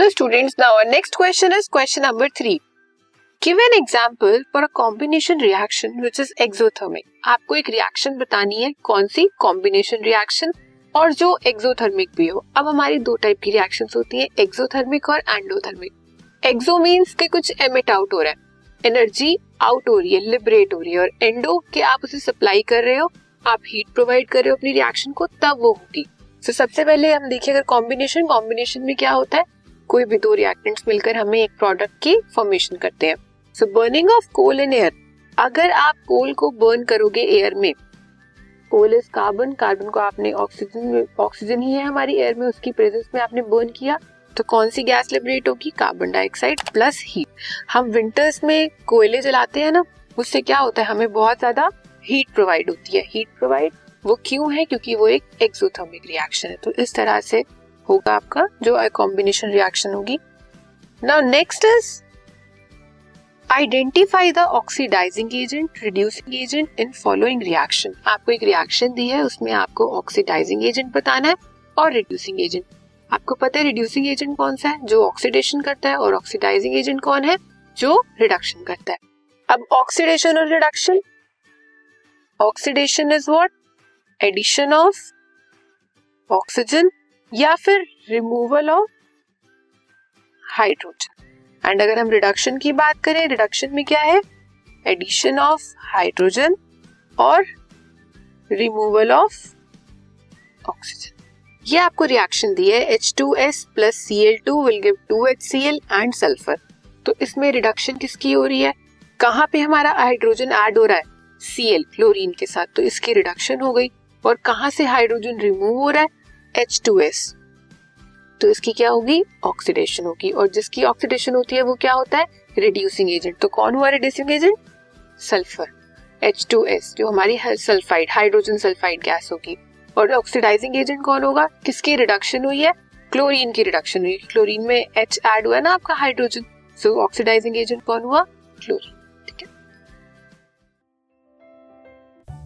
Hello students, now our next question is question number three. Give an example for a combination reaction which is exothermic. आपको एक reaction बतानी है कौन सी? Combination reaction और जो exothermic भी हो। अब हमारी दो टाइप की रिएक्शन होती है एक्सोथर्मिक और एंडोथर्मिक एक्सो मीन्स के कुछ एमिट आउट हो रहा है। एनर्जी आउट हो रही है लिबरेट हो रही है। और एंडो के आप उसे सप्लाई कर रहे हो आप हीट प्रोवाइड कर रहे हो अपनी रिएक्शन को तब वो होगी। तो so, सबसे पहले हम देखिए अगर कॉम्बिनेशन कॉम्बिनेशन में क्या होता है? कोई भी दो रिएक्टेंट्स मिलकर हमें एक प्रोडक्ट की फॉर्मेशन करते हैं। So burning of coal in air अगर आप कोल को बर्न करोगे एयर में कोल इज़ कार्बन कार्बन को आपने ऑक्सीजन ऑक्सीजन ही है हमारी एयर में, उसकी प्रेजेंस में आपने बर्न किया तो कौन सी गैस लिबरेट होगी? कार्बन डाइऑक्साइड प्लस हीट हम विंटर्स में कोयले जलाते हैं ना, उससे क्या होता है? हमें बहुत ज़्यादा हीट प्रोवाइड होती है। हीट प्रोवाइड वो क्यों है? क्योंकि वो एक एक्सोथर्मिक रिएक्शन है। तो इस तरह से होगा आपका, जो कॉम्बिनेशन रिएक्शन होगी। Now next is identify the oxidizing agent reducing agent in following reaction आपको एक रिएक्शन दी है, उसमें आपको ऑक्सीडाइजिंग एजेंट बताना है और रिड्यूसिंग एजेंट आपको पता है रिड्यूसिंग एजेंट कौन सा है? जो ऑक्सीडेशन करता है और ऑक्सीडाइजिंग एजेंट कौन है? जो रिडक्शन करता है। अब ऑक्सीडेशन और reduction oxidation is what addition of oxygen या फिर रिमूवल ऑफ़ हाइड्रोजन एंड अगर हम रिडक्शन की बात करें रिडक्शन में क्या है? एडिशन ऑफ़ हाइड्रोजन और रिमूवल ऑफ़ ऑक्सीजन ये आपको रिएक्शन दी है. H two S plus C L two will give two H C L and sulphur तो इसमें रिडक्शन किसकी हो रही है? कहाँ पे हमारा हाइड्रोजन ऐड हो रहा है? सी एल क्लोरीन के साथ. तो इसकी रिडक्शन हो गई. और कहाँ से हाइड्रोजन रिमूव हो रहा है? एच टू एस तो इसकी क्या होगी? ऑक्सीडेशन होगी। और जिसकी ऑक्सीडेशन होती है, वो क्या होता है? रिड्यूसिंग एजेंट तो कौन हुआ reducing agent sulphur H two S जो हमारी सल्फाइड हाइड्रोजन सल्फाइड गैस होगी। और ऑक्सीडाइजिंग एजेंट कौन होगा? किसकी रिडक्शन हुई है? क्लोरीन की रिडक्शन हुई। क्लोरीन में एच एड हुआ है ना आपका हाइड्रोजन सो ऑक्सीडाइजिंग एजेंट कौन हुआ? Chlorine